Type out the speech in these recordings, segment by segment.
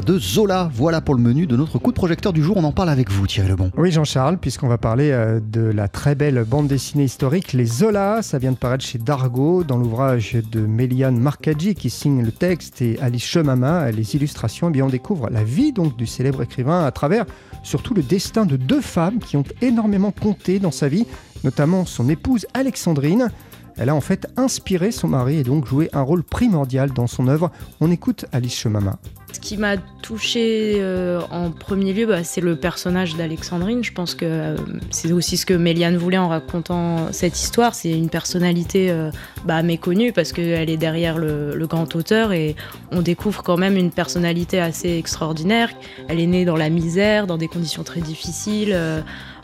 de Zola. Voilà pour le menu de notre coup de projecteur du jour. On en parle avec vous, Thierry Lebon. Oui, Jean-Charles, puisqu'on va parler euh, de la très belle bande dessinée historique Les Zola. Ça vient de paraître chez Dargo dans l'ouvrage de Méliane Marcaggi qui signe le texte et Alice Chemama les illustrations. Et eh bien, on découvre la vie donc du célèbre écrivain à travers surtout le destin de deux femmes qui ont énormément compté dans sa vie, notamment son épouse Alexandrine. Elle a en fait inspiré son mari et donc joué un rôle primordial dans son œuvre. On écoute Alice Chemama. Ce qui m'a touché euh, en premier lieu, bah, c'est le personnage d'Alexandrine. Je pense que euh, c'est aussi ce que Méliane voulait en racontant cette histoire. C'est une personnalité euh, bah, méconnue parce qu'elle est derrière le, grand auteur et on découvre quand même une personnalité assez extraordinaire. Elle est née dans la misère, dans des conditions très difficiles,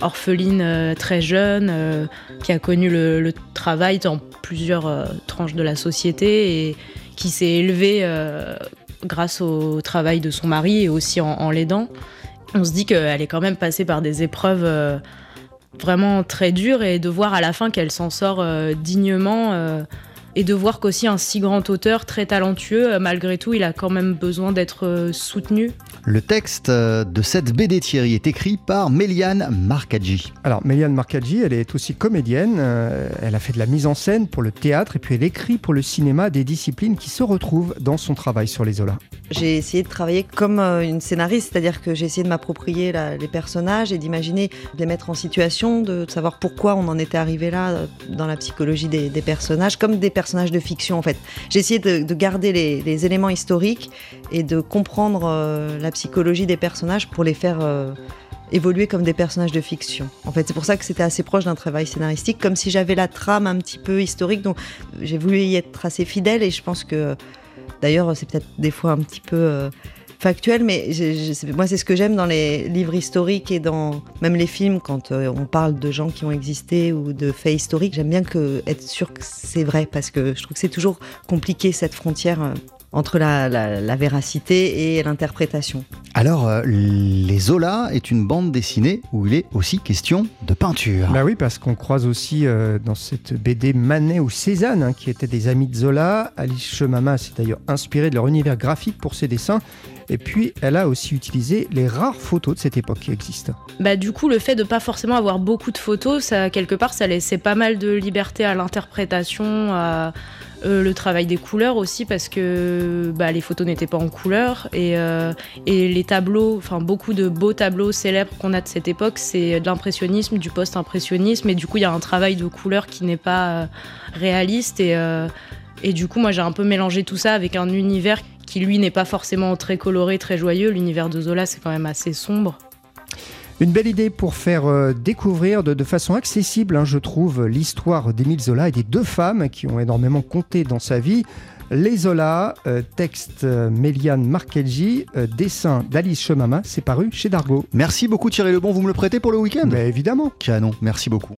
orpheline très jeune, qui a connu le, travail dans plusieurs tranches de la société et qui s'est élevée grâce au travail de son mari et aussi en, l'aidant. On se dit qu'elle est quand même passée par des épreuves euh, vraiment très dures et de voir à la fin qu'elle s'en sort euh, dignement euh, et de voir qu'aussi un si grand auteur, très talentueux, malgré tout, il a quand même besoin d'être soutenu le texte euh, de cette BD Thierry est écrit par Méliane Marcaggi. Alors, Méliane Marcaggi, elle est aussi comédienne. Euh, elle a fait de la mise en scène pour le théâtre et puis elle écrit pour le cinéma des disciplines qui se retrouvent dans son travail sur les Zola. J'ai essayé de travailler comme euh, une scénariste, c'est-à-dire que j'ai essayé de m'approprier les personnages et d'imaginer, de les mettre en situation, de savoir pourquoi on en était arrivé là dans la psychologie des, personnages, comme des personnages de fiction en fait. J'ai essayé de, garder les, éléments historiques et de comprendre la psychologie des personnages pour les faire euh, évoluer comme des personnages de fiction. En fait, c'est pour ça que c'était assez proche d'un travail scénaristique, comme si j'avais la trame un petit peu historique. Donc, j'ai voulu y être assez fidèle et je pense que, d'ailleurs, c'est peut-être des fois un petit peu euh, factuel, mais moi, c'est ce que j'aime dans les livres historiques et dans même les films quand euh, on parle de gens qui ont existé ou de faits historiques. J'aime bien être sûr que c'est vrai parce que je trouve que c'est toujours compliqué cette frontière entre la, véracité et l'interprétation. Alors, euh, Les Zola est une bande dessinée où il est aussi question de peinture. Bah oui, parce qu'on croise aussi euh, dans cette BD Manet ou Cézanne, hein, qui étaient des amis de Zola. Alice Chemama s'est d'ailleurs inspirée de leur univers graphique pour ses dessins. Et puis, elle a aussi utilisé les rares photos de cette époque qui existent. Bah, du coup, le fait de pas forcément avoir beaucoup de photos, ça, quelque part, ça laissait pas mal de liberté à l'interprétation, à euh, le travail des couleurs aussi parce que bah, les photos n'étaient pas en couleur et, euh, et les tableaux, enfin beaucoup de beaux tableaux célèbres qu'on a de cette époque, c'est de l'impressionnisme, du post-impressionnisme et du coup il y a un travail de couleur qui n'est pas euh, réaliste et, et du coup moi j'ai un peu mélangé tout ça avec un univers qui lui n'est pas forcément très coloré, très joyeux. L'univers de Zola c'est quand même assez sombre. Une belle idée pour faire euh, découvrir de, façon accessible, hein, je trouve, l'histoire d'Émile Zola et des deux femmes qui ont énormément compté dans sa vie. Les Zola, euh, texte euh, Méliane Markelji, dessin d'Alice Chemama, c'est paru chez Dargo. Merci beaucoup Thierry Lebon, vous me le prêtez pour le week-end? Mais Évidemment. Canon, merci beaucoup.